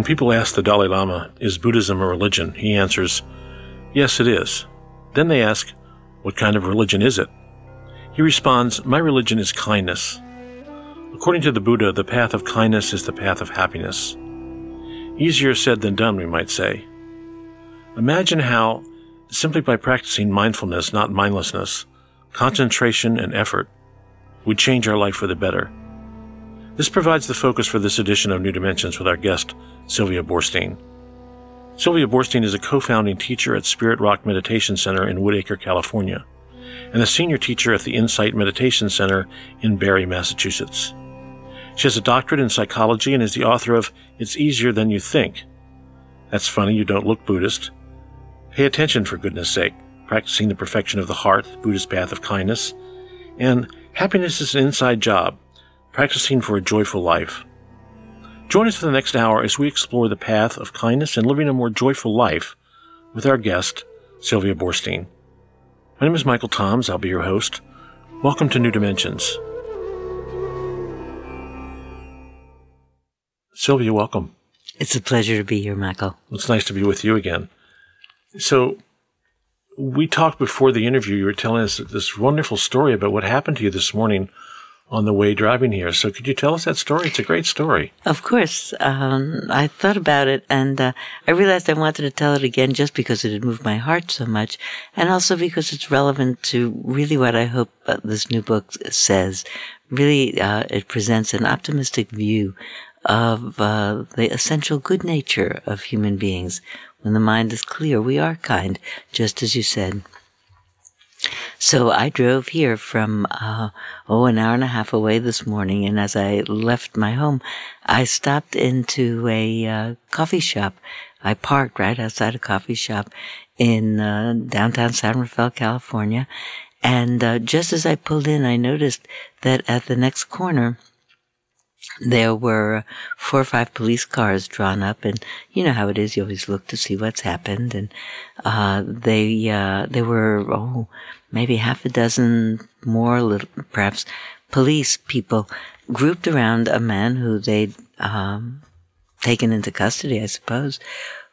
When people ask the Dalai Lama, is Buddhism a religion? He answers, yes, it is. Then they ask, what kind of religion is it? He responds, my religion is kindness. According to the Buddha, the path of kindness is the path of happiness. Easier said than done, we might say. Imagine how, simply by practicing mindfulness, not mindlessness, concentration and effort, would change our life for the better. This provides the focus for this edition of New Dimensions with our guest, Sylvia Boorstein. Sylvia Boorstein is a co-founding teacher at Spirit Rock Meditation Center in Woodacre, California, and a senior teacher at the Insight Meditation Center in Barre, Massachusetts. She has a doctorate in psychology and is the author of It's Easier Than You Think. That's funny, you don't look Buddhist. Pay attention, for goodness sake, practicing the perfection of the heart, Buddhist path of kindness. And happiness is an inside job practicing for a joyful life. Join us for the next hour as we explore the path of kindness and living a more joyful life with our guest, Sylvia Boorstein. My name is Michael Toms. I'll be your host. Welcome to New Dimensions. Sylvia, welcome. It's a pleasure to be here, Michael. It's nice to be with you again. So, we talked before the interview. You were telling us this wonderful story about what happened to you this morning on the way driving here. So could you tell us that story? It's a great story. Of course. Um, I thought about it and uh, I realized I wanted to tell it again just because it had moved my heart so much and also because it's relevant to really what I hope uh, this new book says. Really, uh, it presents an optimistic view of uh, the essential good nature of human beings. When the mind is clear, we are kind, just as you said. So I drove here from, uh, oh, an hour and a half away this morning. And as I left my home, I stopped into a uh, coffee shop. I parked right outside a coffee shop in uh, downtown San Rafael, California. And uh, just as I pulled in, I noticed that at the next corner, there were four or five police cars drawn up, and you know how it is. You always look to see what's happened, and uh, they uh, there were oh maybe half a dozen more, little, perhaps police people grouped around a man who they'd um, taken into custody, I suppose,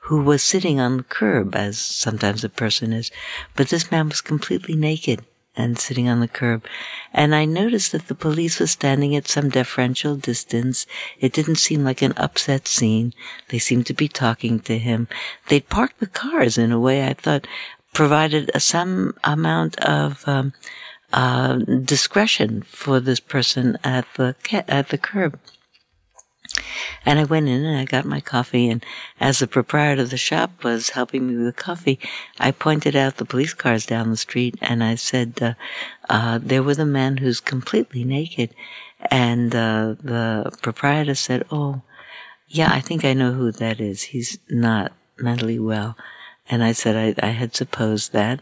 who was sitting on the curb, as sometimes a person is, but this man was completely naked and sitting on the curb. And I noticed that the police was standing at some deferential distance. It didn't seem like an upset scene. They seemed to be talking to him. They'd parked the cars in a way I thought provided some amount of um, uh, discretion for this person at the at the curb. And I went in and I got my coffee. And as the proprietor of the shop was helping me with the coffee, I pointed out the police cars down the street and I said, uh, uh, there was a man who's completely naked. And uh, the proprietor said, oh, yeah, I think I know who that is. He's not mentally well. And I said I, I had supposed that.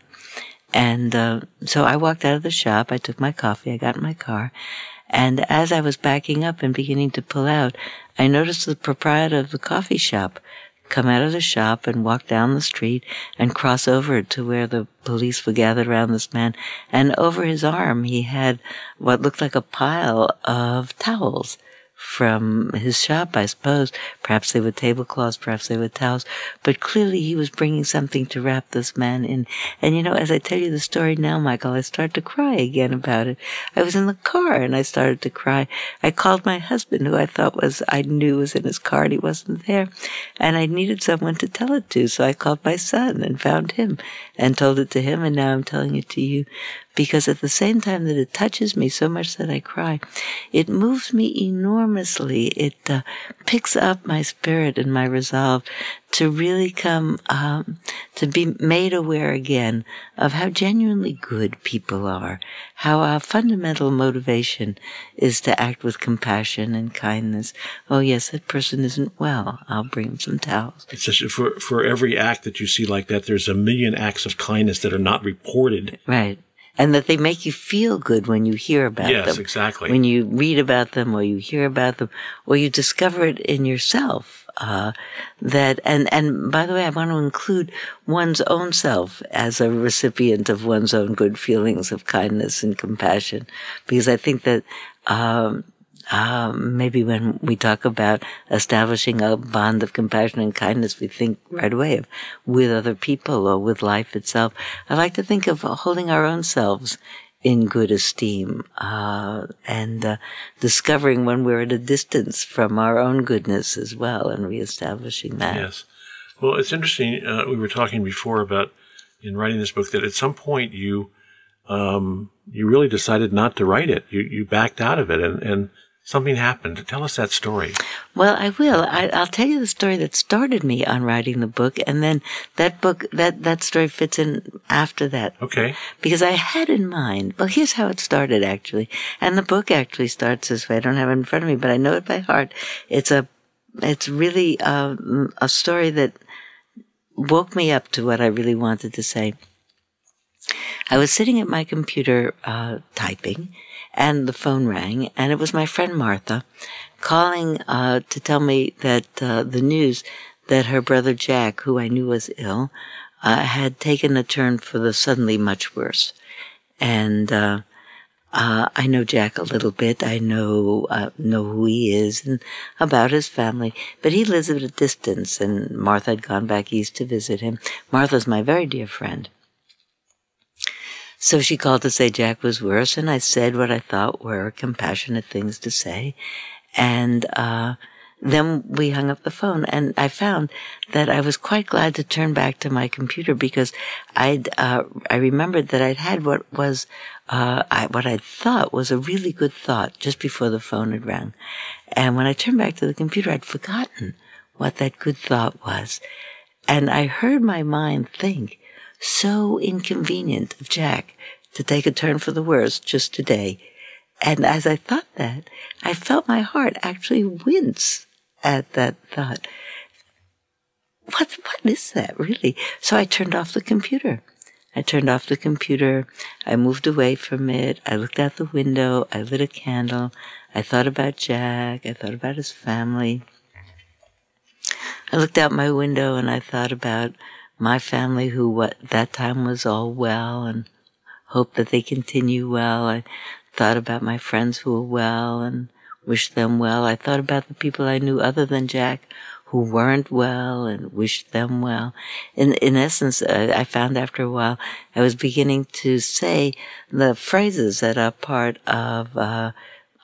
And uh, so I walked out of the shop. I took my coffee. I got in my car. And as I was backing up and beginning to pull out, I noticed the proprietor of the coffee shop come out of the shop and walk down the street and cross over to where the police were gathered around this man. And over his arm, he had what looked like a pile of towels from his shop, I suppose. Perhaps they were tablecloths, perhaps they were towels, but clearly he was bringing something to wrap this man in. And you know, as I tell you the story now, Michael, I start to cry again about it. I was in the car and I started to cry. I called my husband, who I thought was, I knew was in his car and he wasn't there. And I needed someone to tell it to, so I called my son and found him and told it to him, and now I'm telling it to you because at the same time that it touches me so much that I cry, it moves me enormously. It uh, picks up my spirit and my resolve to really come um, to be made aware again of how genuinely good people are, how our fundamental motivation is to act with compassion and kindness. Oh yes, that person isn't well. I'll bring him some towels. It's just for for every act that you see like that, there's a million acts of kindness that are not reported. Right and that they make you feel good when you hear about yes, them. Yes, exactly. When you read about them or you hear about them or you discover it in yourself. Uh, that and and by the way, I want to include one's own self as a recipient of one's own good feelings of kindness and compassion, because I think that um, um, maybe when we talk about establishing a bond of compassion and kindness, we think right away of with other people or with life itself. I like to think of holding our own selves in good esteem uh, and uh, discovering when we're at a distance from our own goodness as well and reestablishing that. Yes. Well, it's interesting. Uh, we were talking before about in writing this book that at some point you um, you really decided not to write it. You you backed out of it, and and something happened. Tell us that story. Well, I will. I, will tell you the story that started me on writing the book, and then that book, that, that story fits in after that. Okay. Because I had in mind, well, here's how it started actually. And the book actually starts this way. I don't have it in front of me, but I know it by heart. It's a, it's really a, um, a story that woke me up to what I really wanted to say. I was sitting at my computer uh, typing, and the phone rang, and it was my friend Martha calling uh, to tell me that uh, the news that her brother Jack, who I knew was ill, uh, had taken a turn for the suddenly much worse. And uh, uh, I know Jack a little bit. I know uh, know who he is and about his family, but he lives at a distance. And Martha had gone back east to visit him. Martha's my very dear friend. So she called to say Jack was worse, and I said what I thought were compassionate things to say. And uh, then we hung up the phone, and I found that I was quite glad to turn back to my computer because I'd uh, I remembered that I'd had what was uh, I, what I thought was a really good thought just before the phone had rang, and when I turned back to the computer, I'd forgotten what that good thought was, and I heard my mind think so inconvenient of Jack to take a turn for the worse just today. And as I thought that, I felt my heart actually wince at that thought. What, what is that really? So I turned off the computer. I turned off the computer. I moved away from it. I looked out the window. I lit a candle. I thought about Jack. I thought about his family. I looked out my window and I thought about my family who what that time was all well and hope that they continue well. I thought about my friends who were well and wished them well. I thought about the people I knew other than Jack who weren't well and wished them well. In, in essence, uh, I found after a while I was beginning to say the phrases that are part of, uh,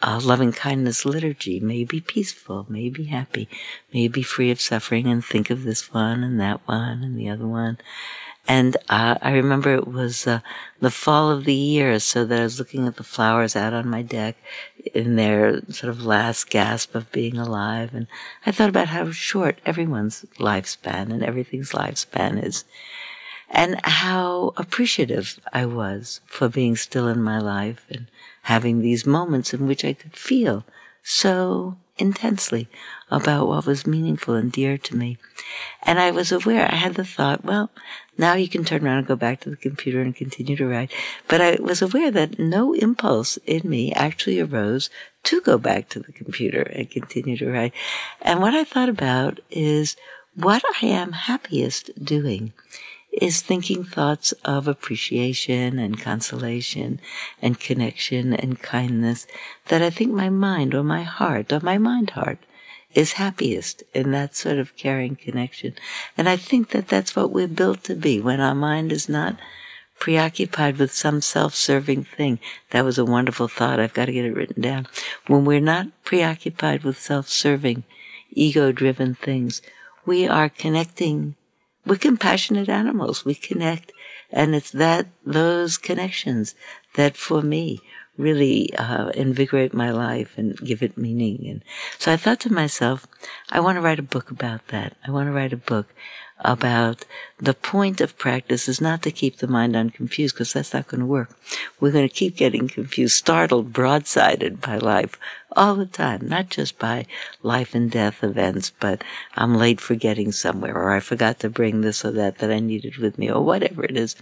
uh, loving kindness liturgy. May be peaceful, may be happy, may be free of suffering, and think of this one and that one and the other one. And uh, I remember it was uh, the fall of the year, so that I was looking at the flowers out on my deck in their sort of last gasp of being alive. And I thought about how short everyone's lifespan and everything's lifespan is and how appreciative I was for being still in my life and having these moments in which I could feel so intensely about what was meaningful and dear to me. And I was aware, I had the thought, well, now you can turn around and go back to the computer and continue to write. But I was aware that no impulse in me actually arose to go back to the computer and continue to write. And what I thought about is what I am happiest doing is thinking thoughts of appreciation and consolation and connection and kindness that I think my mind or my heart or my mind heart is happiest in that sort of caring connection. And I think that that's what we're built to be when our mind is not preoccupied with some self-serving thing. That was a wonderful thought. I've got to get it written down. When we're not preoccupied with self-serving, ego-driven things, we are connecting we're compassionate animals. We connect And it's that, those connections that for me really uh, invigorate my life and give it meaning. And so I thought to myself, I want to write a book about that. I want to write a book about the point of practice is not to keep the mind unconfused because that's not going to work. We're going to keep getting confused, startled, broadsided by life all the time, not just by life and death events, but I'm late for getting somewhere or I forgot to bring this or that that I needed with me or whatever it is.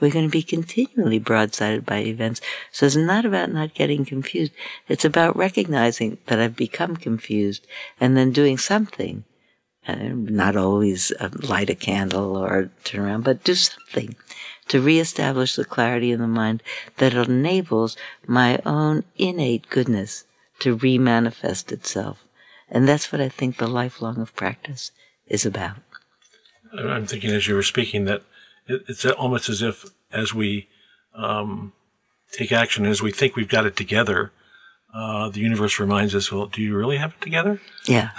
We're going to be continually broadsided by events. So it's not about not getting confused. It's about recognizing that I've become confused and then doing something and not always uh, light a candle or turn around, but do something to reestablish the clarity in the mind that enables my own innate goodness to remanifest itself. And that's what I think the lifelong of practice is about. I'm thinking as you were speaking that it's almost as if as we um, take action, as we think we've got it together, uh, the universe reminds us, well, do you really have it together? Yeah.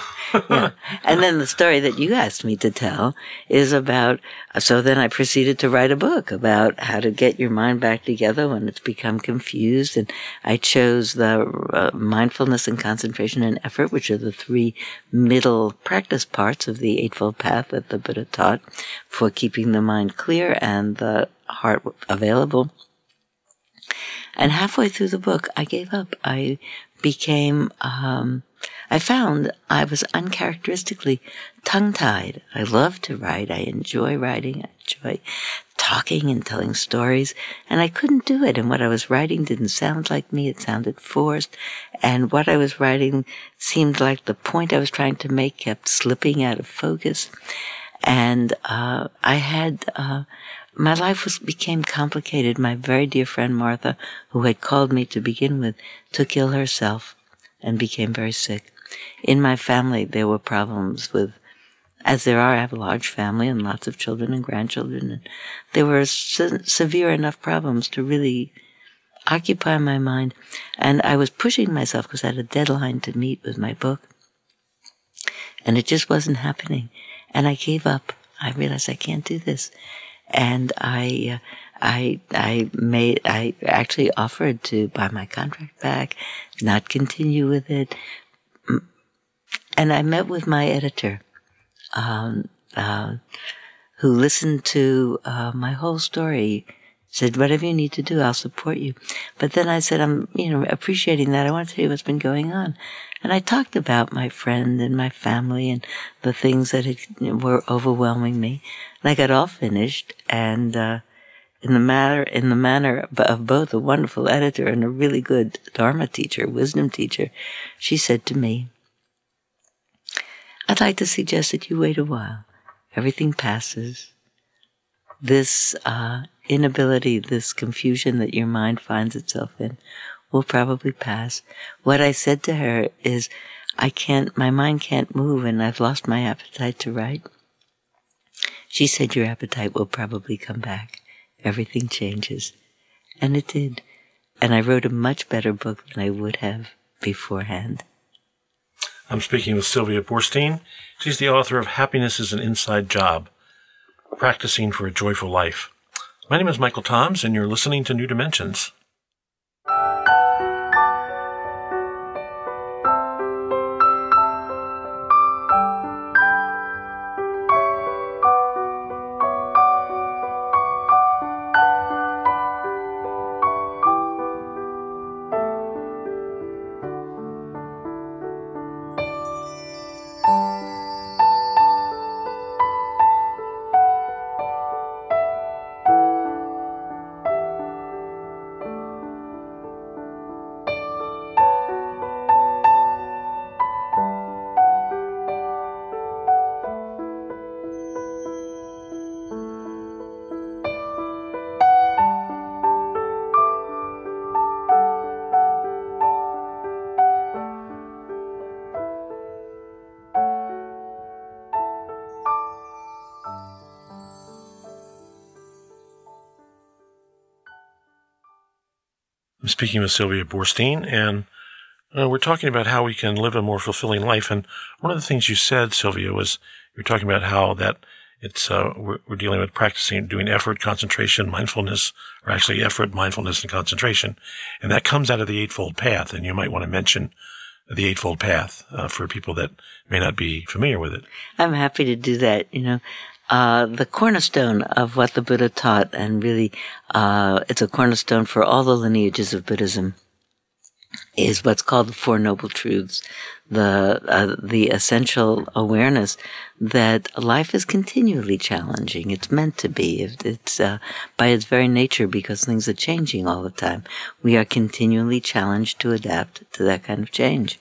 yeah. and then the story that you asked me to tell is about, so then I proceeded to write a book about how to get your mind back together when it's become confused. And I chose the uh, mindfulness and concentration and effort, which are the three middle practice parts of the Eightfold Path that the Buddha taught for keeping the mind clear and the heart available and halfway through the book, I gave up. I became, um, I found I was uncharacteristically tongue tied. I love to write. I enjoy writing. I enjoy talking and telling stories. And I couldn't do it. And what I was writing didn't sound like me. It sounded forced. And what I was writing seemed like the point I was trying to make kept slipping out of focus. And, uh, I had, uh, my life was, became complicated. My very dear friend Martha, who had called me to begin with, took ill herself and became very sick. In my family, there were problems with, as there are, I have a large family and lots of children and grandchildren, and there were se- severe enough problems to really occupy my mind. And I was pushing myself because I had a deadline to meet with my book. And it just wasn't happening. And I gave up. I realized I can't do this and I, I, I made, I actually offered to buy my contract back, not continue with it. Mm. And I met with my editor, um, uh, who listened to uh, my whole story. Said, whatever you need to do, I'll support you. But then I said, I'm, you know, appreciating that. I want to tell you what's been going on. And I talked about my friend and my family and the things that had, were overwhelming me. And I got all finished and, uh, in the matter, in the manner of both a wonderful editor and a really good Dharma teacher, wisdom teacher, she said to me, I'd like to suggest that you wait a while. Everything passes. This uh, inability, this confusion that your mind finds itself in will probably pass. What I said to her is, I can't, my mind can't move and I've lost my appetite to write. She said, Your appetite will probably come back. Everything changes. And it did. And I wrote a much better book than I would have beforehand. I'm speaking with Sylvia Boorstein. She's the author of Happiness is an Inside Job Practicing for a Joyful Life. My name is Michael Toms, and you're listening to New Dimensions. I'm speaking with Sylvia Boorstein, and uh, we're talking about how we can live a more fulfilling life. And one of the things you said, Sylvia, was you're talking about how that It's uh, we're, we're, dealing with practicing doing effort, concentration, mindfulness, or actually effort, mindfulness, and concentration, and that comes out of the Eightfold Path. And you might want to mention the Eightfold Path uh, for people that may not be familiar with it. I'm happy to do that. You know, uh, the cornerstone of what the Buddha taught, and really, uh, it's a cornerstone for all the lineages of Buddhism, is what's called the Four Noble Truths the uh, the essential awareness that life is continually challenging. It's meant to be. It's uh, by its very nature because things are changing all the time. We are continually challenged to adapt to that kind of change.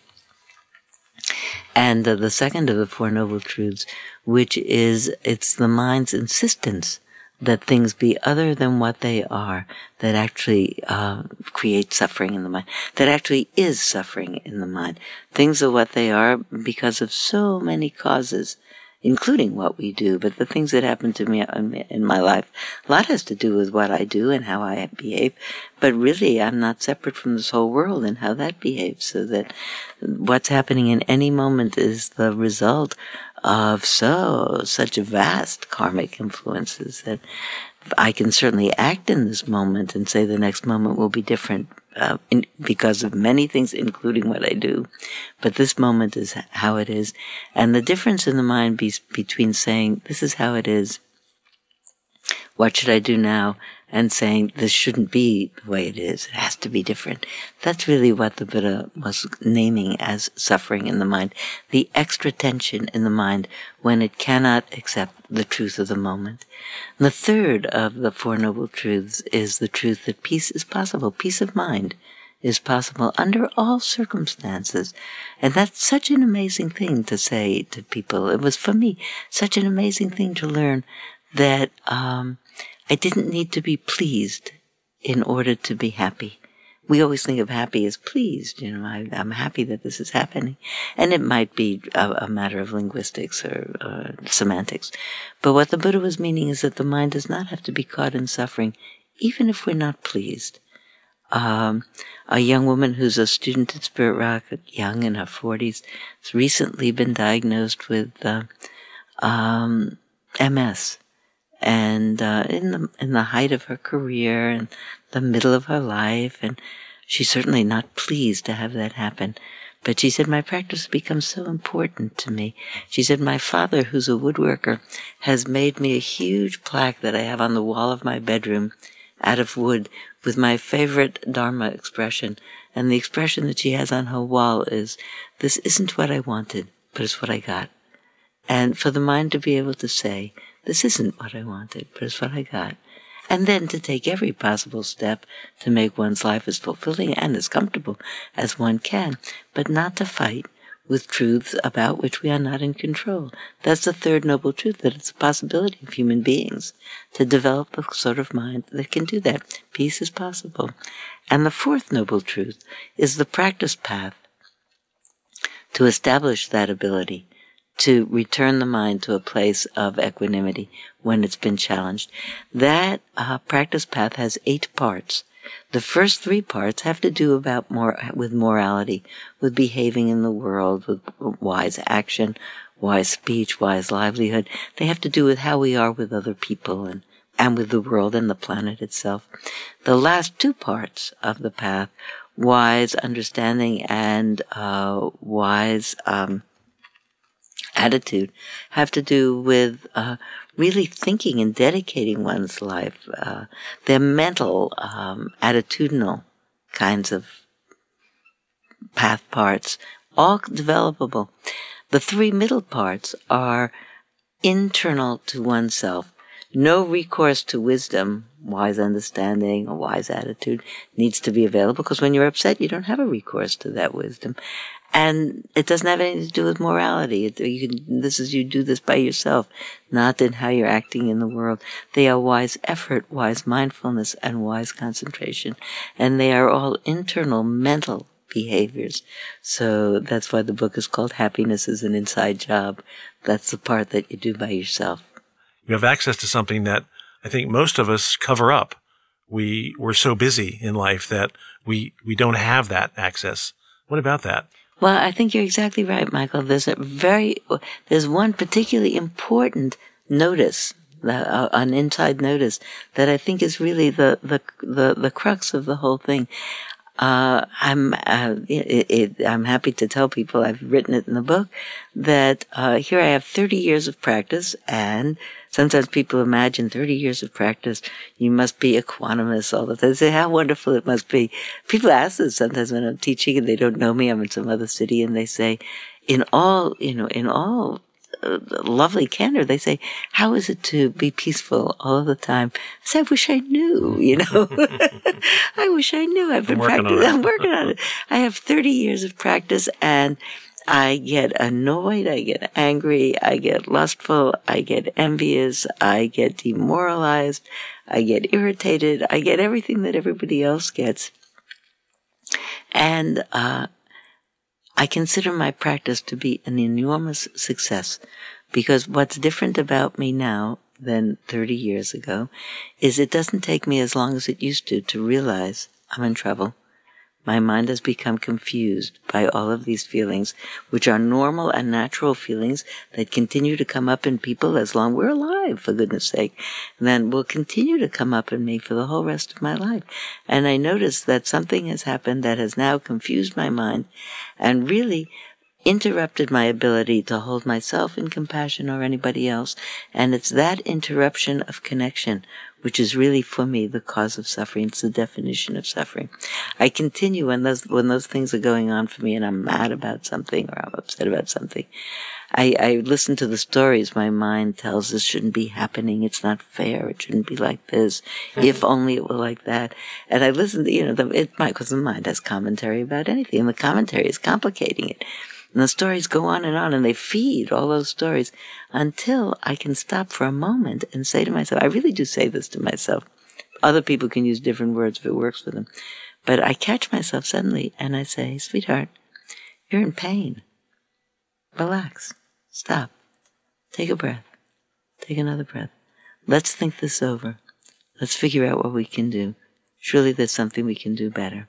And uh, the second of the Four Noble Truths, which is it's the mind's insistence that things be other than what they are that actually uh, create suffering in the mind, that actually is suffering in the mind. Things are what they are because of so many causes, including what we do. But the things that happen to me in my life, a lot has to do with what I do and how I behave. But really, I'm not separate from this whole world and how that behaves. So that what's happening in any moment is the result of so such vast karmic influences that I can certainly act in this moment and say the next moment will be different uh, in, because of many things, including what I do. But this moment is how it is, and the difference in the mind be, between saying this is how it is, what should I do now, and saying this shouldn't be the way it is. It has to be different. That's really what the Buddha was naming as suffering in the mind. The extra tension in the mind when it cannot accept the truth of the moment. And the third of the Four Noble Truths is the truth that peace is possible. Peace of mind is possible under all circumstances. And that's such an amazing thing to say to people. It was for me such an amazing thing to learn that, um, I didn't need to be pleased in order to be happy. We always think of happy as pleased. You know, I, am happy that this is happening. And it might be a, a matter of linguistics or, semantics. But what the Buddha was meaning is that the mind does not have to be caught in suffering, even if we're not pleased. Um, a young woman who's a student at Spirit Rock, young in her 40s, has recently been diagnosed with uh, um, MS and uh, in the in the height of her career and the middle of her life, and she's certainly not pleased to have that happen. But she said, my practice has become so important to me. She said, my father, who's a woodworker, has made me a huge plaque that I have on the wall of my bedroom out of wood with my favorite Dharma expression. And the expression that she has on her wall is, this isn't what I wanted, but it's what I got. And for the mind to be able to say, this isn't what I wanted, but it's what I got. And then to take every possible step to make one's life as fulfilling and as comfortable as one can, but not to fight with truths about which we are not in control. That's the third noble truth, that it's a possibility of human beings to develop the sort of mind that can do that. Peace is possible. And the fourth noble truth is the practice path to establish that ability to return the mind to a place of equanimity when it's been challenged. That uh, practice path has eight parts. The first three parts have to do about more with morality, with behaving in the world, with wise action, wise speech, wise livelihood. They have to do with how we are with other people and and with the world and the planet itself. The last two parts of the path, wise understanding and uh, wise um, attitude have to do with uh, really thinking and dedicating one's life. Uh, they're mental, um, attitudinal kinds of path parts, all developable. The three middle parts are internal to oneself. No recourse to wisdom, wise understanding, or wise attitude needs to be available because when you're upset, you don't have a recourse to that wisdom. And it doesn't have anything to do with morality. It, you can, this is, you do this by yourself, not in how you're acting in the world. They are wise effort, wise mindfulness, and wise concentration. And they are all internal mental behaviors. So that's why the book is called Happiness is an Inside Job. That's the part that you do by yourself. You have access to something that I think most of us cover up. We, we're so busy in life that we, we don't have that access. What about that? Well, I think you're exactly right, Michael. There's a very, there's one particularly important notice, uh, an inside notice that I think is really the, the, the, the crux of the whole thing. Uh, I'm uh, it, it, I'm happy to tell people I've written it in the book that uh, here I have 30 years of practice, and sometimes people imagine 30 years of practice you must be equanimous all the time. They say how wonderful it must be. People ask this sometimes when I'm teaching and they don't know me. I'm in some other city, and they say, in all you know, in all uh, lovely candor. They say, "How is it to be peaceful all the time?" I say, "I wish I knew." You know, I wish I knew. I've been practicing. I'm working on it. I have 30 years of practice, and I get annoyed. I get angry. I get lustful. I get envious. I get demoralized. I get irritated. I get everything that everybody else gets. And uh, I consider my practice to be an enormous success because what's different about me now than 30 years ago is it doesn't take me as long as it used to to realize I'm in trouble my mind has become confused by all of these feelings, which are normal and natural feelings that continue to come up in people as long we're alive, for goodness sake, and then will continue to come up in me for the whole rest of my life. And I notice that something has happened that has now confused my mind and really interrupted my ability to hold myself in compassion or anybody else. And it's that interruption of connection which is really for me the cause of suffering. It's the definition of suffering. I continue when those when those things are going on for me and I'm mad about something or I'm upset about something. I, I listen to the stories my mind tells this shouldn't be happening. It's not fair. It shouldn't be like this. Mm-hmm. If only it were like that. And I listen to, you know, the, it might, because the mind has commentary about anything and the commentary is complicating it. And the stories go on and on and they feed all those stories until I can stop for a moment and say to myself, I really do say this to myself. Other people can use different words if it works for them. But I catch myself suddenly and I say, sweetheart, you're in pain. Relax. Stop. Take a breath. Take another breath. Let's think this over. Let's figure out what we can do. Surely there's something we can do better.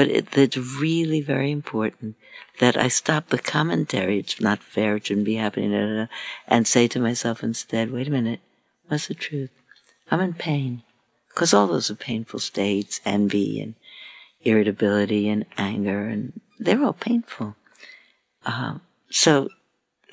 But it, it's really very important that I stop the commentary. It's not fair. It shouldn't be happening. And say to myself instead, wait a minute. What's the truth? I'm in pain. Because all those are painful states, envy and irritability and anger, and they're all painful. Uh, so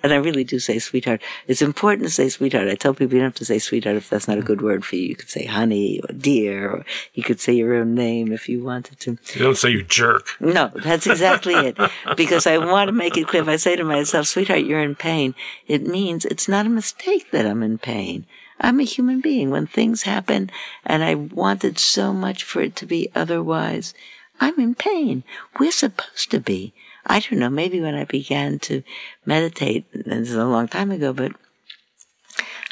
and I really do say sweetheart. It's important to say sweetheart. I tell people you don't have to say sweetheart if that's not a good word for you. You could say honey or dear, or you could say your own name if you wanted to. You don't say you jerk. No, that's exactly it. Because I want to make it clear. If I say to myself, sweetheart, you're in pain, it means it's not a mistake that I'm in pain. I'm a human being. When things happen and I wanted so much for it to be otherwise, I'm in pain. We're supposed to be. I don't know, maybe when I began to meditate, this is a long time ago, but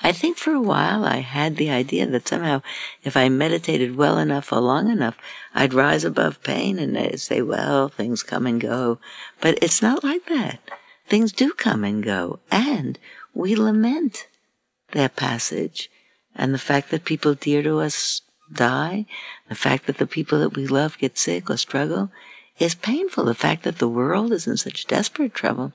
I think for a while I had the idea that somehow if I meditated well enough or long enough, I'd rise above pain and I'd say, well, things come and go. But it's not like that. Things do come and go. And we lament their passage and the fact that people dear to us die, the fact that the people that we love get sick or struggle is painful. The fact that the world is in such desperate trouble.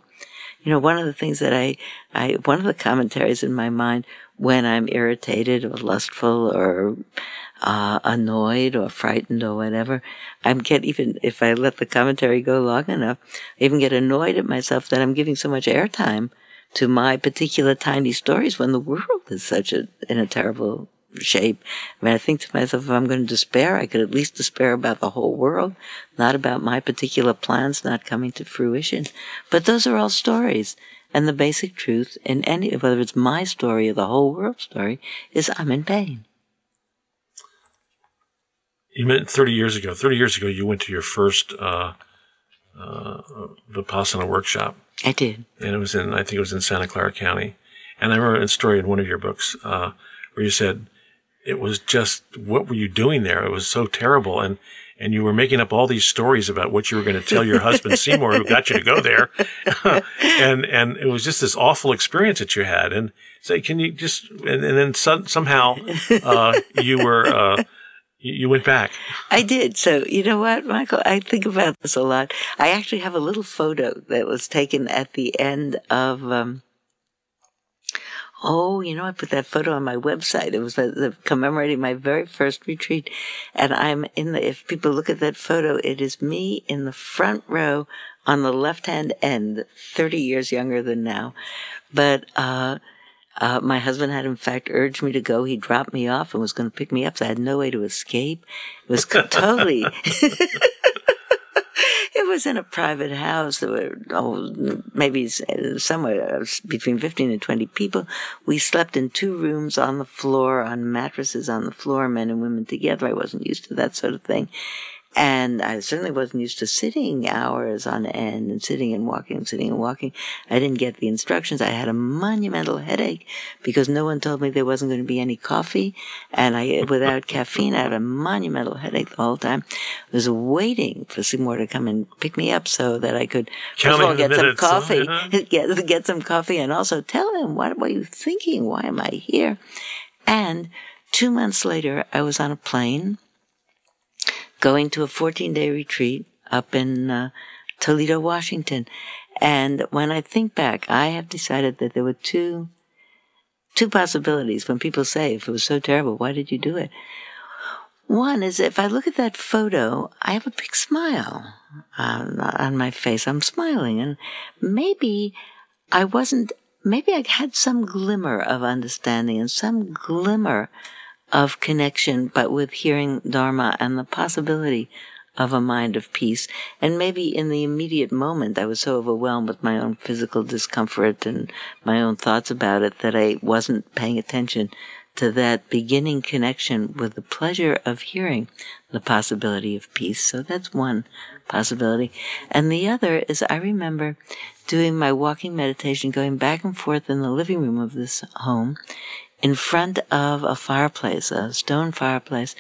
You know, one of the things that I, I, one of the commentaries in my mind when I'm irritated or lustful or uh, annoyed or frightened or whatever, I get even if I let the commentary go long enough, I even get annoyed at myself that I'm giving so much airtime to my particular tiny stories when the world is such a in a terrible shape. I mean, I think to myself, if I'm going to despair, I could at least despair about the whole world, not about my particular plans not coming to fruition. But those are all stories. And the basic truth in any, whether it's my story or the whole world story, is I'm in pain. You meant 30 years ago. 30 years ago, you went to your first uh, uh, Vipassana workshop. I did. And it was in, I think it was in Santa Clara County. And I remember a story in one of your books uh, where you said, it was just what were you doing there? It was so terrible, and and you were making up all these stories about what you were going to tell your husband Seymour, who got you to go there, and and it was just this awful experience that you had. And say, can you just and, and then some, somehow uh, you were. Uh, you went back. I did. So, you know what, Michael? I think about this a lot. I actually have a little photo that was taken at the end of um, Oh, you know, I put that photo on my website. It was commemorating my very first retreat. And I'm in the, if people look at that photo, it is me in the front row on the left hand end, 30 years younger than now. But, uh, uh, my husband had, in fact, urged me to go. He dropped me off and was going to pick me up, so I had no way to escape. It was totally. it was in a private house. There were oh, maybe somewhere uh, between 15 and 20 people. We slept in two rooms on the floor, on mattresses on the floor, men and women together. I wasn't used to that sort of thing. And I certainly wasn't used to sitting hours on end and sitting and walking and sitting and walking. I didn't get the instructions. I had a monumental headache because no one told me there wasn't going to be any coffee. And I, without caffeine, I had a monumental headache the whole time. I was waiting for Seymour to come and pick me up so that I could, first of all, get some coffee, get, get some coffee and also tell him, what were you thinking? Why am I here? And two months later, I was on a plane going to a 14 day retreat up in uh, Toledo, Washington. And when I think back, I have decided that there were two, two possibilities when people say, if it was so terrible, why did you do it? One is if I look at that photo, I have a big smile on, on my face. I'm smiling and maybe I wasn't, maybe I had some glimmer of understanding and some glimmer of connection, but with hearing Dharma and the possibility of a mind of peace. And maybe in the immediate moment, I was so overwhelmed with my own physical discomfort and my own thoughts about it that I wasn't paying attention to that beginning connection with the pleasure of hearing the possibility of peace. So that's one possibility. And the other is I remember doing my walking meditation, going back and forth in the living room of this home in front of a fireplace, a stone fireplace,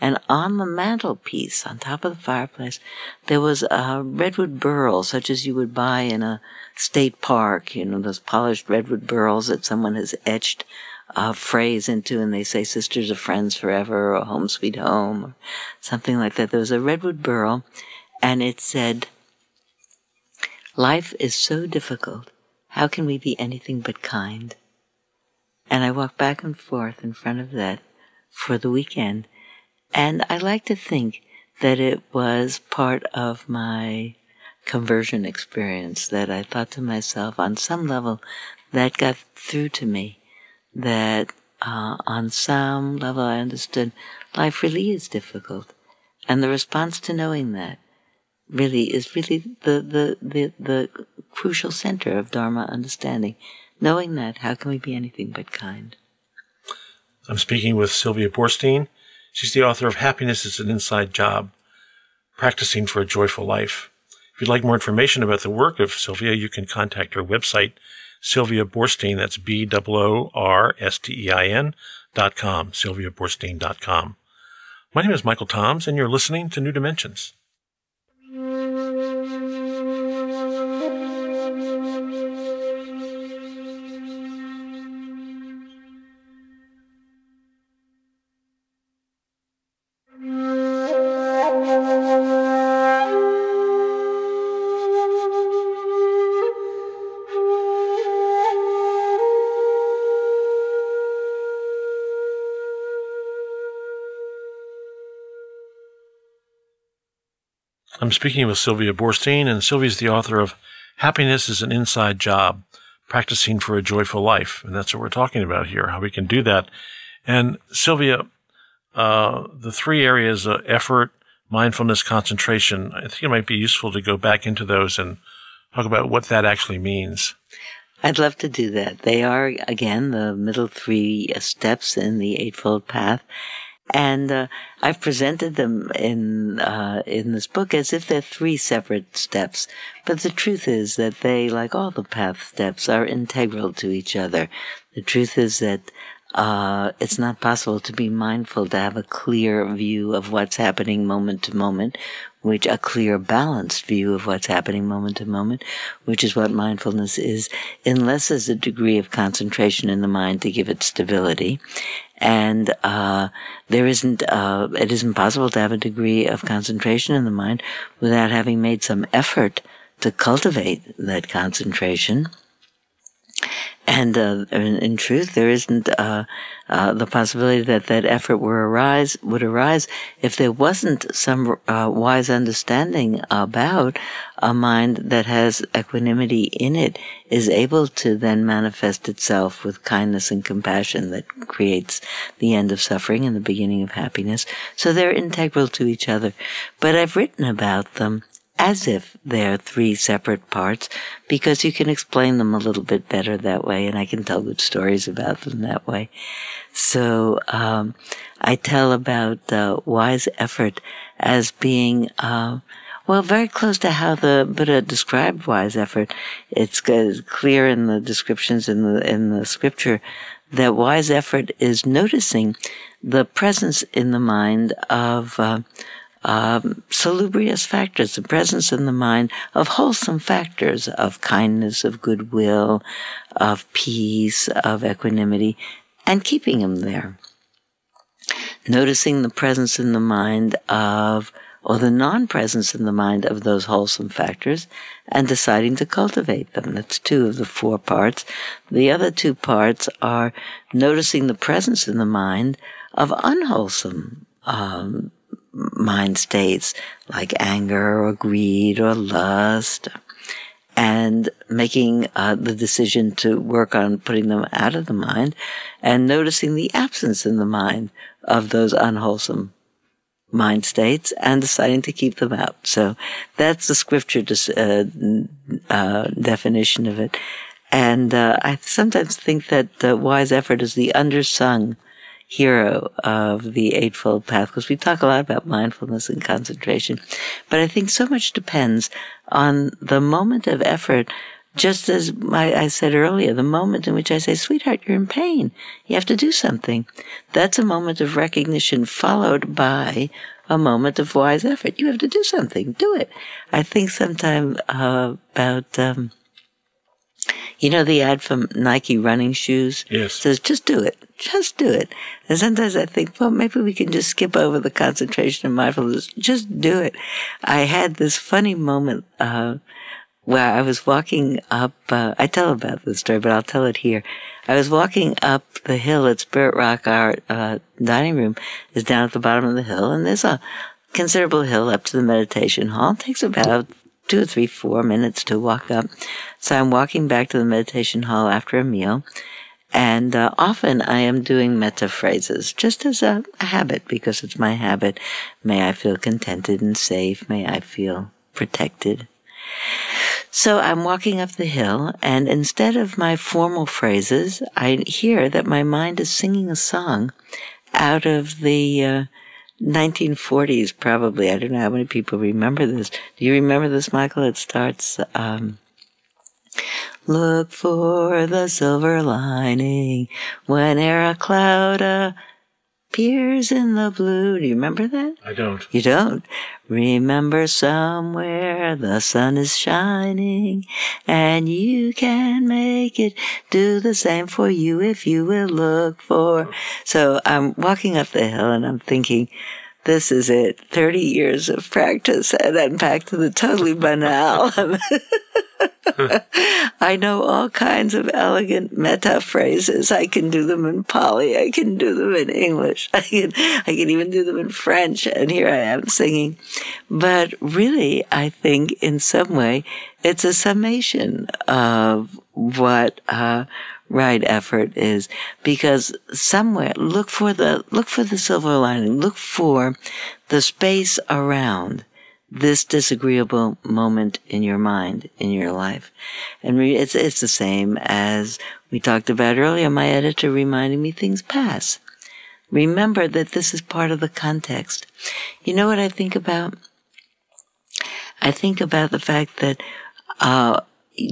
and on the mantelpiece, on top of the fireplace, there was a redwood burl, such as you would buy in a state park, you know, those polished redwood burls that someone has etched a phrase into and they say sisters of friends forever or home sweet home or something like that. There was a redwood burl and it said, life is so difficult. How can we be anything but kind? And I walk back and forth in front of that for the weekend. And I like to think that it was part of my conversion experience that I thought to myself on some level that got through to me that uh, on some level I understood life really is difficult. And the response to knowing that really is really the, the, the, the crucial center of Dharma understanding. Knowing that, how can we be anything but kind? I'm speaking with Sylvia Boorstein. She's the author of Happiness is an Inside Job, Practicing for a Joyful Life. If you'd like more information about the work of Sylvia, you can contact her website, Sylvia Boorstein, that's B-O-O-R-S-T-E-I-N dot com, sylviaboorstein dot com. My name is Michael Toms, and you're listening to New Dimensions. I'm speaking with Sylvia Boorstein, and Sylvia's the author of Happiness is an Inside Job, Practicing for a Joyful Life. And that's what we're talking about here, how we can do that. And Sylvia, uh, the three areas, of effort, mindfulness, concentration, I think it might be useful to go back into those and talk about what that actually means. I'd love to do that. They are, again, the middle three steps in the Eightfold Path and uh, I've presented them in uh, in this book as if they're three separate steps. But the truth is that they, like all the path steps, are integral to each other. The truth is that uh, it's not possible to be mindful to have a clear view of what's happening moment to moment, which a clear, balanced view of what's happening moment to moment, which is what mindfulness is, unless there's a degree of concentration in the mind to give it stability and uh, there isn't uh, it isn't possible to have a degree of concentration in the mind without having made some effort to cultivate that concentration And uh, in, truth, there isn't uh, uh, the possibility that that effort were arise would arise if there wasn't some uh, wise understanding about a mind that has equanimity in it is able to then manifest itself with kindness and compassion that creates the end of suffering and the beginning of happiness. So they're integral to each other. But I've written about them as if they're three separate parts because you can explain them a little bit better that way and I can tell good stories about them that way. So, um, I tell about uh, wise effort as being, uh, well, very close to how the Buddha described wise effort. It's clear in the descriptions in the, in the scripture that wise effort is noticing the presence in the mind of, uh, um, salubrious factors, the presence in the mind of wholesome factors of kindness, of goodwill, of peace, of equanimity, and keeping them there. Noticing the presence in the mind of, or the non-presence in the mind of those wholesome factors and deciding to cultivate them. That's two of the four parts. The other two parts are noticing the presence in the mind of unwholesome um, mind states like anger or greed or lust and making uh, the decision to work on putting them out of the mind and noticing the absence in the mind of those unwholesome mind states and deciding to keep them out. So that's the scripture dis- uh, uh, definition of it. And uh, I sometimes think that the wise effort is the undersung hero of the Eightfold Path because we talk a lot about mindfulness and concentration. But I think so much depends on the moment of effort. Just as I said earlier, the moment in which I say, sweetheart, you're in pain. You have to do something. That's a moment of recognition followed by a moment of wise effort. You have to do something. Do it. I think sometime uh, about, um, you know, the ad from Nike running shoes? Yes. Says, just do it just do it. And sometimes I think, well, maybe we can just skip over the concentration and mindfulness. Just do it. I had this funny moment, uh, where I was walking up, uh, I tell about this story, but I'll tell it here. I was walking up the hill at Spirit Rock. Our, uh, dining room is down at the bottom of the hill and there's a considerable hill up to the meditation hall. It takes about two three, four minutes to walk up. So I'm walking back to the meditation hall after a meal and uh, often I am doing metta phrases just as a, a habit because it's my habit. May I feel contented and safe. May I feel protected. So I'm walking up the hill, and instead of my formal phrases, I hear that my mind is singing a song out of the uh, 1940s, probably. I don't know how many people remember this. Do you remember this, Michael? It starts, um, Look for the silver lining whene'er a cloud appears in the blue. Do you remember that? I don't. You don't? Remember somewhere the sun is shining and you can make it do the same for you if you will look for. So I'm walking up the hill and I'm thinking, this is it. 30 years of practice and I'm back to the totally banal. I know all kinds of elegant metta phrases. I can do them in Pali. I can do them in English. I can, I can even do them in French. And here I am singing. But really, I think in some way, it's a summation of what, uh, right effort is because somewhere look for the look for the silver lining look for the space around this disagreeable moment in your mind, in your life. And it's, it's the same as we talked about earlier. My editor reminding me things pass. Remember that this is part of the context. You know what I think about? I think about the fact that, uh,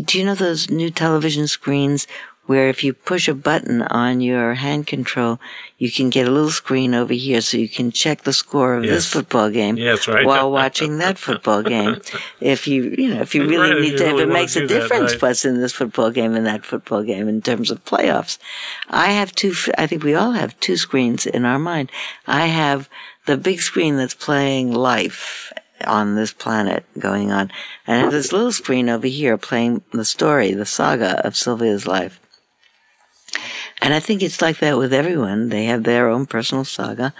do you know those new television screens where if you push a button on your hand control, you can get a little screen over here so you can check the score of yes. this football game yes, right. while watching that football game. If you, you know, if you really right, need to, really if it makes a difference that, right. what's in this football game and that football game in terms of playoffs. I have two, I think we all have two screens in our mind. I have the big screen that's playing life on this planet going on. And I have this little screen over here playing the story, the saga of Sylvia's life. And I think it's like that with everyone. They have their own personal saga.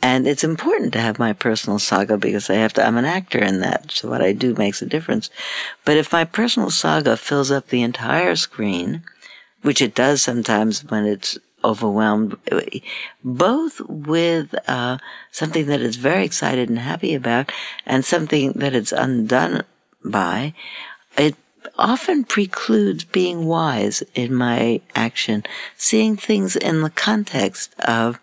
And it's important to have my personal saga because I have to, I'm an actor in that. So what I do makes a difference. But if my personal saga fills up the entire screen, which it does sometimes when it's overwhelmed, both with uh, something that it's very excited and happy about and something that it's undone by, it often precludes being wise in my action, seeing things in the context of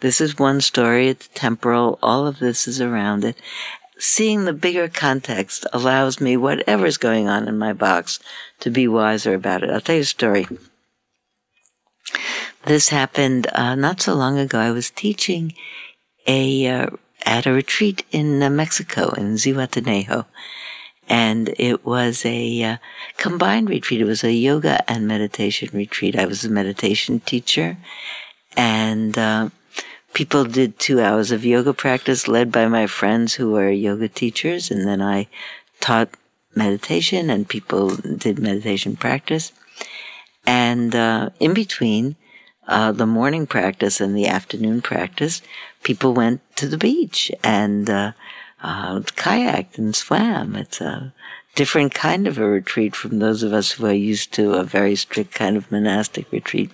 this is one story, it's temporal, all of this is around it. Seeing the bigger context allows me, whatever's going on in my box, to be wiser about it. I'll tell you a story. This happened uh, not so long ago. I was teaching a uh, at a retreat in uh, Mexico in Zihuatanejo, and it was a uh, combined retreat. It was a yoga and meditation retreat. I was a meditation teacher, and uh, people did two hours of yoga practice led by my friends who were yoga teachers. And then I taught meditation and people did meditation practice. And uh, in between uh, the morning practice and the afternoon practice, people went to the beach and uh, kayaked and swam. It's a different kind of a retreat from those of us who are used to a very strict kind of monastic retreat.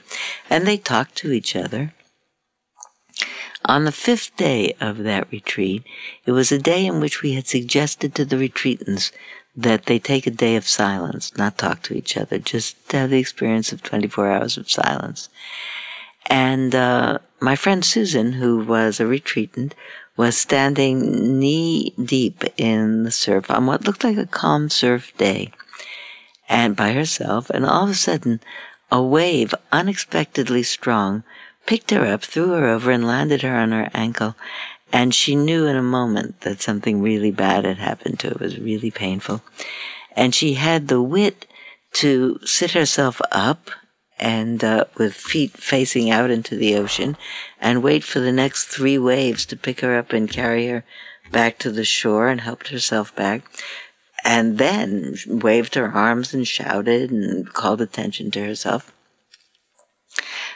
And they talked to each other. On the fifth day of that retreat, it was a day in which we had suggested to the retreatants that they take a day of silence, not talk to each other, just have the experience of 24 hours of silence. And uh, my friend Susan, who was a retreatant, was standing knee deep in the surf on what looked like a calm surf day, and by herself, and all of a sudden, a wave unexpectedly strong picked her up, threw her over, and landed her on her ankle. And she knew in a moment that something really bad had happened to her. It was really painful. And she had the wit to sit herself up and uh, with feet facing out into the ocean and wait for the next three waves to pick her up and carry her back to the shore and helped herself back. And then waved her arms and shouted and called attention to herself.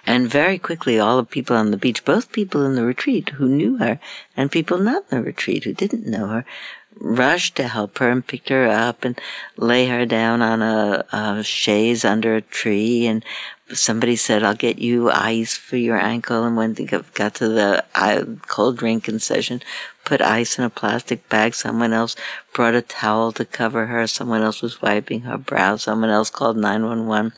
And very quickly, all the people on the beach, both people in the retreat who knew her and people not in the retreat who didn't know her, rushed to help her and picked her up and lay her down on a, a chaise under a tree and somebody said, I'll get you ice for your ankle. And when they got to the uh, cold drink concession, put ice in a plastic bag. Someone else brought a towel to cover her. Someone else was wiping her brow. Someone else called 911.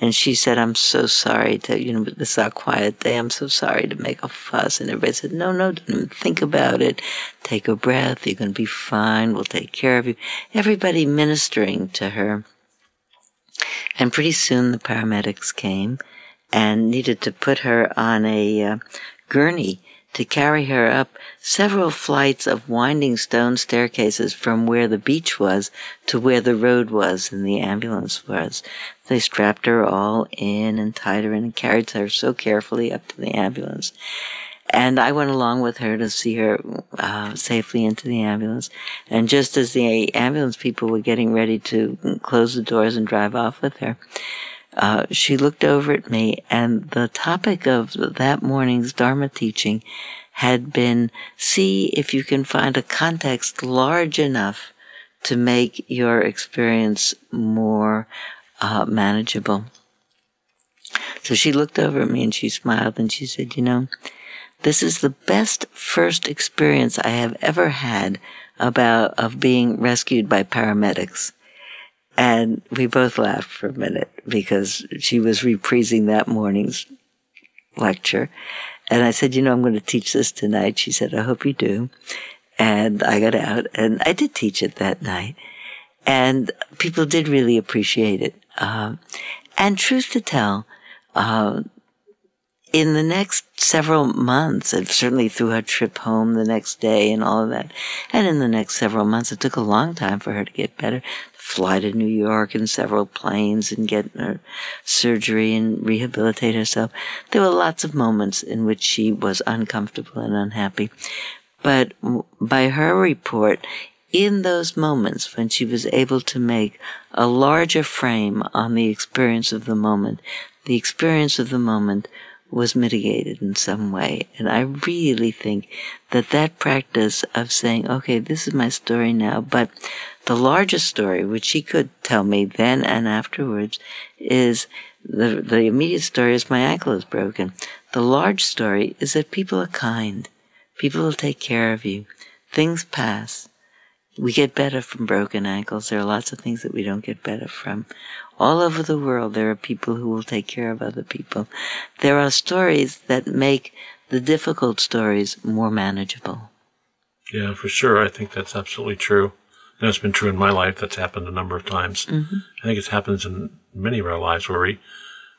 And she said, I'm so sorry to, you know, this is our quiet day. I'm so sorry to make a fuss. And everybody said, no, no, don't think about it. Take a breath. You're going to be fine. We'll take care of you. Everybody ministering to her. And pretty soon the paramedics came and needed to put her on a uh, gurney to carry her up several flights of winding stone staircases from where the beach was to where the road was and the ambulance was. They strapped her all in and tied her in and carried her so carefully up to the ambulance. And I went along with her to see her uh, safely into the ambulance. And just as the ambulance people were getting ready to close the doors and drive off with her, uh, she looked over at me, and the topic of that morning's Dharma teaching had been see if you can find a context large enough to make your experience more uh, manageable. So she looked over at me and she smiled and she said, You know, this is the best first experience I have ever had about of being rescued by paramedics. And we both laughed for a minute because she was reprising that morning's lecture. And I said, you know, I'm going to teach this tonight. She said, I hope you do. And I got out and I did teach it that night. And people did really appreciate it. Um, and truth to tell, uh, in the next several months, and certainly through her trip home the next day and all of that, and in the next several months, it took a long time for her to get better. Fly to New York in several planes and get her surgery and rehabilitate herself. There were lots of moments in which she was uncomfortable and unhappy. But by her report, in those moments when she was able to make a larger frame on the experience of the moment, the experience of the moment was mitigated in some way. And I really think that that practice of saying, okay, this is my story now, but the largest story, which she could tell me then and afterwards, is the, the immediate story is my ankle is broken. The large story is that people are kind. People will take care of you. Things pass. We get better from broken ankles. There are lots of things that we don't get better from. All over the world, there are people who will take care of other people. There are stories that make the difficult stories more manageable. Yeah, for sure. I think that's absolutely true. And it's been true in my life. That's happened a number of times. Mm-hmm. I think it happens in many of our lives where we,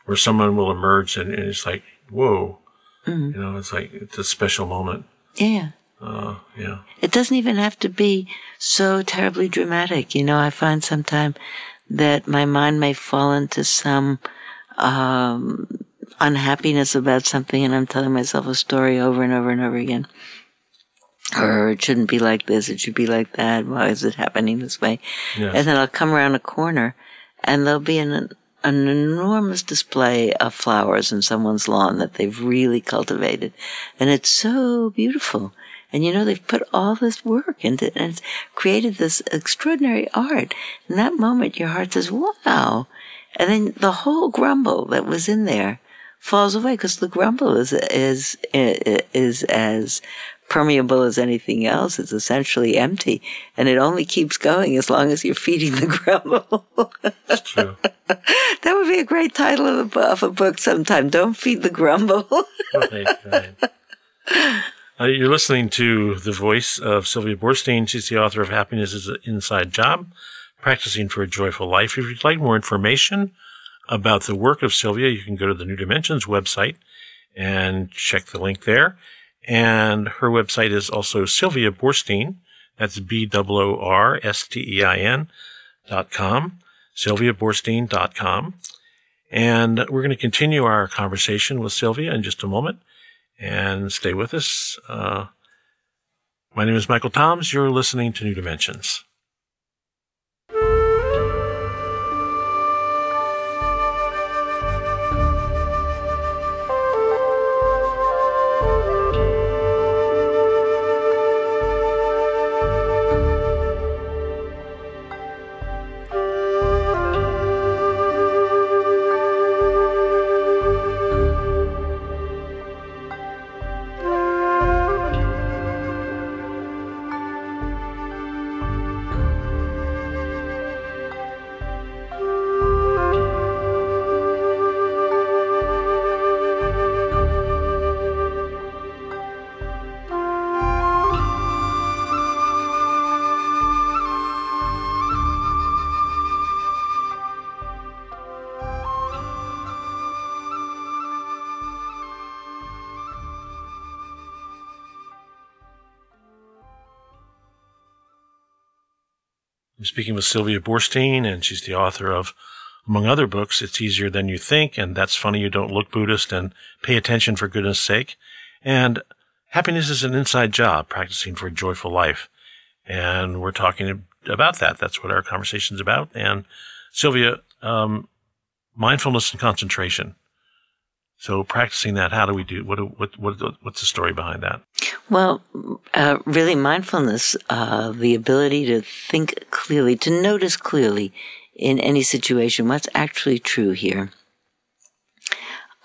where someone will emerge and, and it's like, whoa, mm-hmm. you know, it's like, it's a special moment. Yeah. Uh, yeah. It doesn't even have to be so terribly dramatic. You know, I find sometimes that my mind may fall into some um, unhappiness about something, and I'm telling myself a story over and over and over again. Or it shouldn't be like this, it should be like that. Why is it happening this way? Yes. And then I'll come around a corner and there'll be an, an enormous display of flowers in someone's lawn that they've really cultivated. And it's so beautiful. And you know, they've put all this work into it and it's created this extraordinary art. In that moment, your heart says, wow. And then the whole grumble that was in there falls away because the grumble is, is, is as permeable as anything else. It's essentially empty and it only keeps going as long as you're feeding the grumble. That's true. that would be a great title of a, of a book sometime. Don't feed the grumble. right, right. Uh, you're listening to the voice of Sylvia Boorstein. She's the author of Happiness is an Inside Job, Practicing for a Joyful Life. If you'd like more information about the work of Sylvia, you can go to the New Dimensions website and check the link there. And her website is also Sylvia Boorstein. That's B-O-O-R-S-T-E-I-N dot com, sylviaboorstein.com. And we're going to continue our conversation with Sylvia in just a moment and stay with us. Uh, my name is Michael Toms. You're listening to New Dimensions. Speaking with Sylvia Boorstein, and she's the author of, among other books, It's Easier Than You Think, and That's Funny You Don't Look Buddhist, and Pay Attention for Goodness Sake. And Happiness is an Inside Job, Practicing for a Joyful Life. And we're talking about that. That's what our conversation's about. And Sylvia, um, mindfulness and concentration. So practicing that, how do we do? What, what, what what's the story behind that? Well, uh, really, mindfulness, uh, the ability to think clearly, to notice clearly in any situation what's actually true here.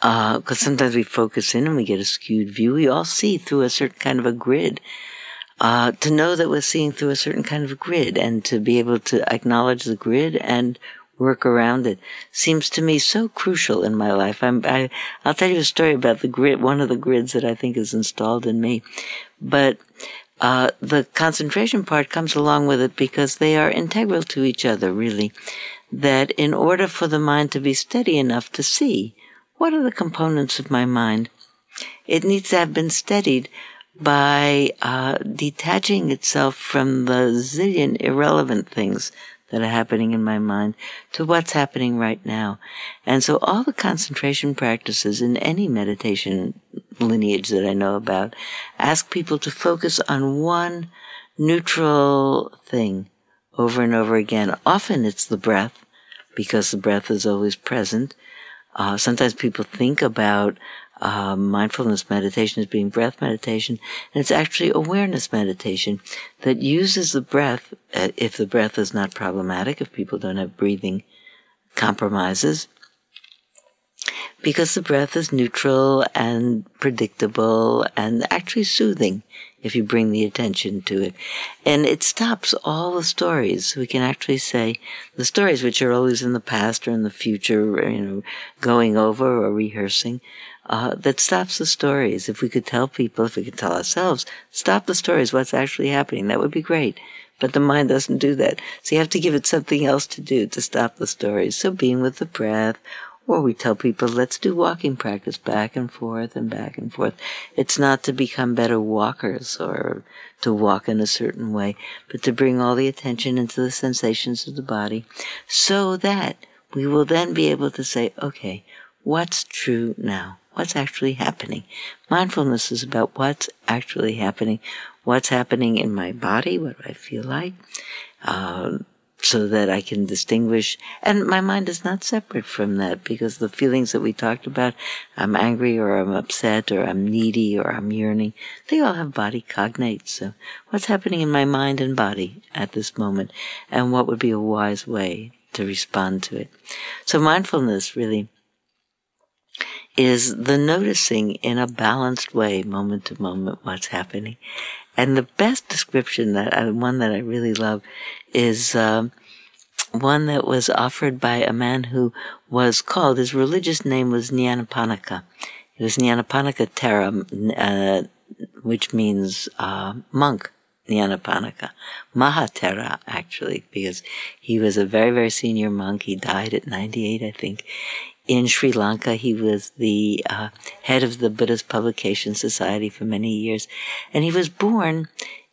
Because uh, sometimes we focus in and we get a skewed view. We all see through a certain kind of a grid. Uh, to know that we're seeing through a certain kind of grid and to be able to acknowledge the grid and work around it seems to me so crucial in my life. I'm, I, I'll tell you a story about the grid, one of the grids that I think is installed in me. But, uh, the concentration part comes along with it because they are integral to each other, really. That in order for the mind to be steady enough to see what are the components of my mind, it needs to have been steadied by uh, detaching itself from the zillion irrelevant things that are happening in my mind to what's happening right now. And so all the concentration practices in any meditation lineage that I know about ask people to focus on one neutral thing over and over again. Often it's the breath because the breath is always present. Uh, sometimes people think about uh, mindfulness meditation as being breath meditation, and it's actually awareness meditation that uses the breath, uh, if the breath is not problematic, if people don't have breathing compromises, because the breath is neutral and predictable and actually soothing if you bring the attention to it. And it stops all the stories. We can actually say the stories which are always in the past or in the future, you know, going over or rehearsing. Uh, that stops the stories. If we could tell people, if we could tell ourselves, stop the stories, what's actually happening, that would be great. But the mind doesn't do that. So you have to give it something else to do to stop the stories. So being with the breath or we tell people, let's do walking practice back and forth and back and forth. It's not to become better walkers or to walk in a certain way, but to bring all the attention into the sensations of the body so that we will then be able to say, okay, what's true now? What's actually happening? Mindfulness is about what's actually happening. What's happening in my body? What do I feel like? Um, so that I can distinguish. And my mind is not separate from that because the feelings that we talked about, I'm angry or I'm upset or I'm needy or I'm yearning, they all have body cognates. So what's happening in my mind and body at this moment and what would be a wise way to respond to it? So mindfulness really is the noticing in a balanced way, moment to moment, what's happening. And the best description that I, one that I really love is um, one that was offered by a man who was called, his religious name was Nyanaponika. It was Nyanaponika Thera, uh, which means uh, monk. Nyanaponika. Mahathera, actually, because he was a very, very senior monk. He died at 98, I think. In Sri Lanka, he was the uh, head of the Buddhist Publication Society for many years. And he was born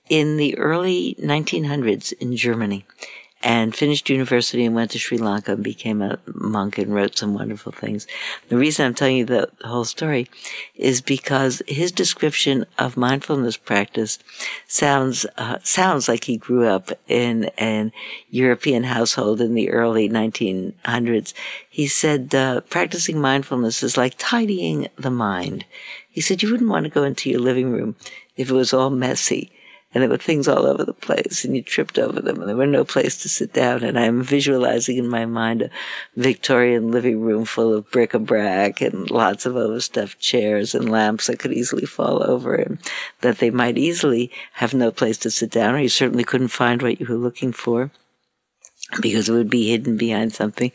in the early 1900s in Germany and finished university and went to Sri Lanka and became a monk and wrote some wonderful things. The reason I'm telling you the whole story is because his description of mindfulness practice sounds uh, sounds like he grew up in an European household in the early 1900s. He said uh, practicing mindfulness is like tidying the mind. He said you wouldn't want to go into your living room if it was all messy and there were things all over the place, and you tripped over them, and there were no place to sit down. And I'm visualizing in my mind a Victorian living room full of bric-a-brac and lots of overstuffed chairs and lamps that could easily fall over, and that they might easily have no place to sit down, or you certainly couldn't find what you were looking for because it would be hidden behind something.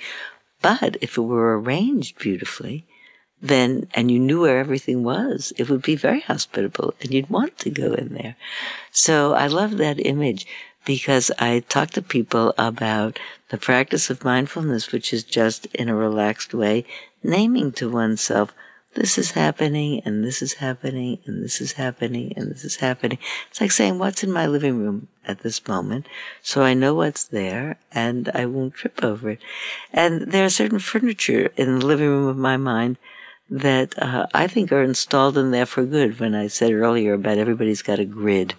But if it were arranged beautifully, then, and you knew where everything was, it would be very hospitable and you'd want to go in there. So I love that image because I talk to people about the practice of mindfulness, which is just in a relaxed way, naming to oneself, this is happening and this is happening and this is happening and this is happening. It's like saying, what's in my living room at this moment? So I know what's there and I won't trip over it. And there are certain furniture in the living room of my mind that uh, I think are installed in there for good. When I said earlier about everybody's got a grid.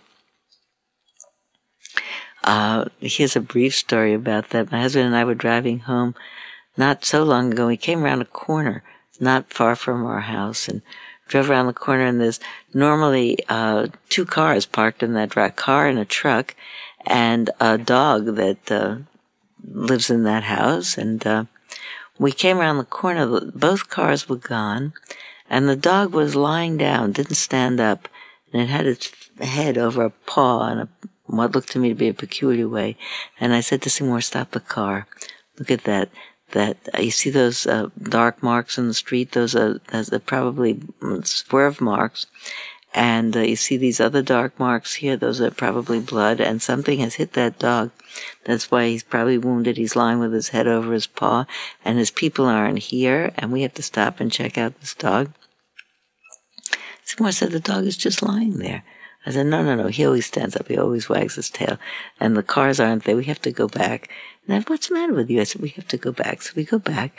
Uh, here's a brief story about that. My husband and I were driving home not so long ago. We came around a corner not far from our house and drove around the corner and there's normally uh, two cars parked in that drive, car and a truck and a dog that uh, lives in that house and uh, we came around the corner, both cars were gone, and the dog was lying down, didn't stand up, and it had its head over a paw in a, what looked to me to be a peculiar way. And I said to Seymour, stop the car. Look at that. That uh, you see those uh, dark marks in the street. Those are, those are probably mm, swerve marks, and uh, you see these other dark marks here. Those are probably blood, and something has hit that dog. That's why he's probably wounded. He's lying with his head over his paw, and his people aren't here, and we have to stop and check out this dog. Someone said the dog is just lying there. I said, no, no, no. He always stands up. He always wags his tail. And the cars aren't there. We have to go back. And I said, what's the matter with you? I said, we have to go back. So we go back,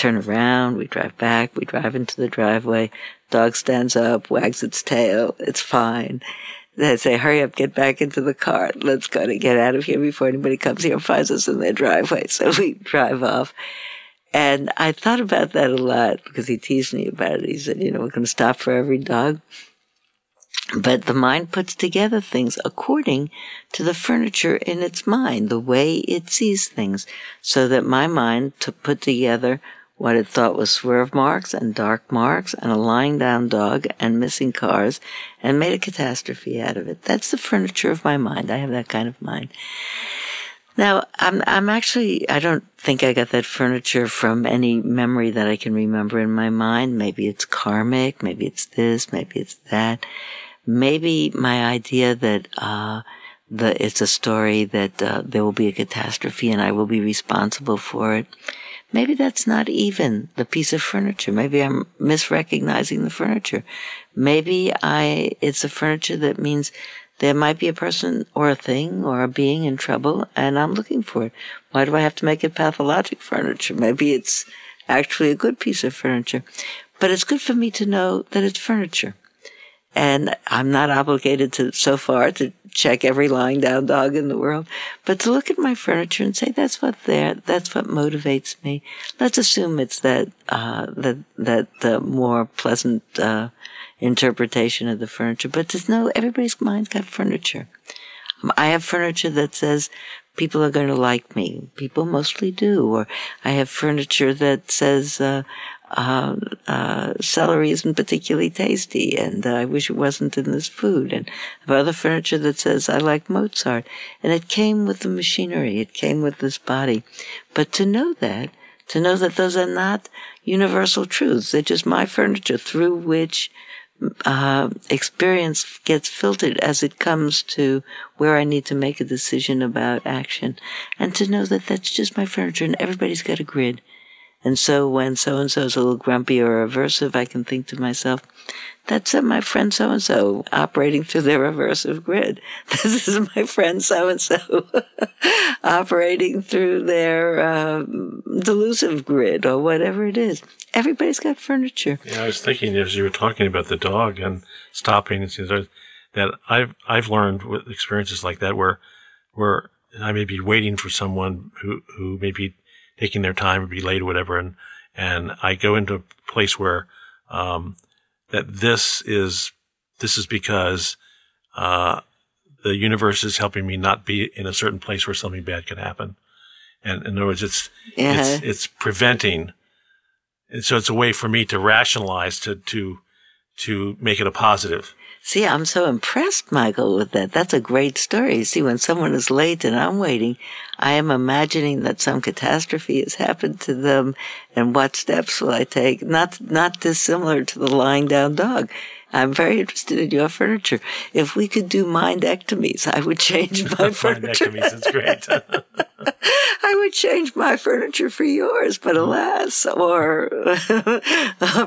turn around, we drive back, we drive into the driveway. Dog stands up, wags its tail. It's fine. They say, hurry up, get back into the car. Let's go to get out of here before anybody comes here and finds us in their driveway. So we drive off. And I thought about that a lot because he teased me about it. He said, you know, we're going to stop for every dog. But the mind puts together things according to the furniture in its mind, the way it sees things, so that my mind to put together what it thought was swerve marks and dark marks and a lying down dog and missing cars and made a catastrophe out of it. That's the furniture of my mind. I have that kind of mind. Now, I'm, I'm actually, I don't think I got that furniture from any memory that I can remember in my mind. Maybe it's karmic. Maybe it's this. Maybe it's that maybe my idea that uh, the it's a story that uh, there will be a catastrophe and I will be responsible for it. Maybe that's not even the piece of furniture. Maybe I'm misrecognizing the furniture. Maybe I it's a furniture that means there might be a person or a thing or a being in trouble and I'm looking for it. Why do I have to make it pathologic furniture? Maybe it's actually a good piece of furniture. But it's good for me to know that it's furniture. And I'm not obligated to, so far, to check every lying down dog in the world, but to look at my furniture and say, that's what there, that's what motivates me. Let's assume it's that, uh, that, that, uh, more pleasant, uh, interpretation of the furniture, but to know everybody's mind's got furniture. I have furniture that says people are going to like me. People mostly do. Or I have furniture that says, uh, uh, uh, celery isn't particularly tasty, and uh, I wish it wasn't in this food. And other furniture that says I like Mozart, and it came with the machinery, it came with this body. But to know that, to know that those are not universal truths, they're just my furniture through which uh, experience gets filtered as it comes to where I need to make a decision about action, and to know that that's just my furniture, and everybody's got a grid and so when so and so is a little grumpy or aversive, I can think to myself, that's my friend so and so operating through their aversive grid. This is my friend so and so operating through their uh, delusive grid or whatever it is. Everybody's got furniture. Yeah, I was thinking as you were talking about the dog and stopping and things that I've I've learned with experiences like that where where I may be waiting for someone who who may be taking their time or be late or whatever. And, and I go into a place where, um, that this is, this is because, uh, the universe is helping me not be in a certain place where something bad could happen. And in other words, it's, yeah. it's, it's preventing. And so it's a way for me to rationalize to, to, to make it a positive. See, I'm so impressed, Michael, with that. That's a great story. See, when someone is late and I'm waiting, I am imagining that some catastrophe has happened to them and what steps will I take? Not, not dissimilar to the lying down dog. I'm very interested in your furniture. If we could do mindectomies, I would change my furniture. mindectomies is great. I would change my furniture for yours, but mm-hmm. alas, or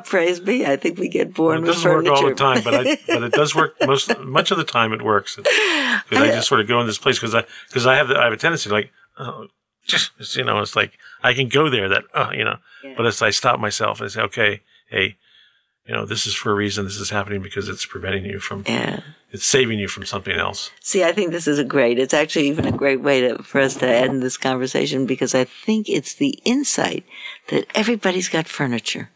praise be, I think we get born well, it doesn't work all the time, but I, but it does work most much of the time. It works because I, I, just sort of go in this place because I because I have the, I have a tendency like oh, just you know it's like I can go there that oh, you know, yeah. but as I stop myself and say okay, hey, you know, this is for a reason. This is happening because it's preventing you from, yeah. it's saving you from something else. See, I think this is a great, it's actually even a great way to, for us to end this conversation because I think it's the insight that everybody's got furniture.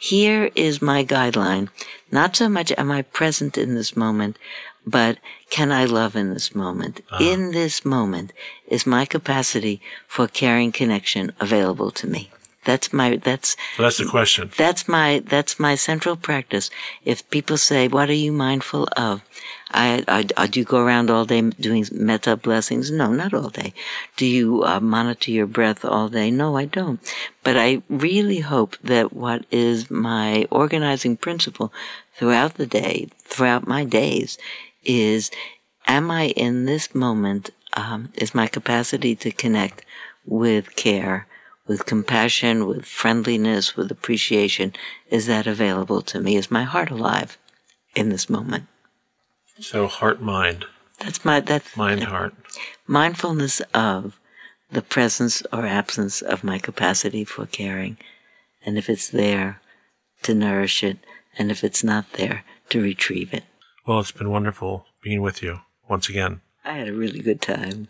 Here is my guideline. Not so much am I present in this moment, but can I love in this moment? Uh-huh. In this moment is my capacity for caring connection available to me. That's my, that's, so that's the question. That's my, that's my central practice. If people say, what are you mindful of? I, I, I do you go around all day doing metta blessings? No, not all day. Do you uh, monitor your breath all day? No, I don't. But I really hope that what is my organizing principle throughout the day, throughout my days, is am I in this moment? Um, is my capacity to connect with care with compassion, with friendliness, with appreciation, is that available to me? Is my heart alive in this moment? So heart mind. That's my that's mind heart. Mindfulness of the presence or absence of my capacity for caring. And if it's there, to nourish it, and if it's not there, to retrieve it. Well, it's been wonderful being with you once again. I had a really good time.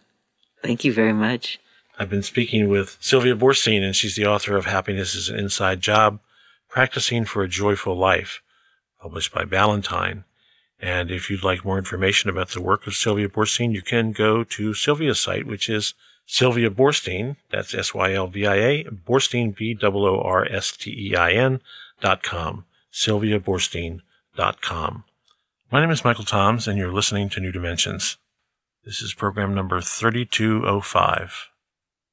Thank you very much. I've been speaking with Sylvia Boorstein, and she's the author of Happiness is an Inside Job Practicing for a Joyful Life, published by Ballantine. And if you'd like more information about the work of Sylvia Boorstein, you can go to Sylvia's site, which is Sylvia Boorstein, that's S-Y-L-V-I-A, Boorstein, B-O-O-R-S-T-E-I-N dot com, sylviaboorstein dot com. My name is Michael Toms, and you're listening to New Dimensions. This is program number 3205.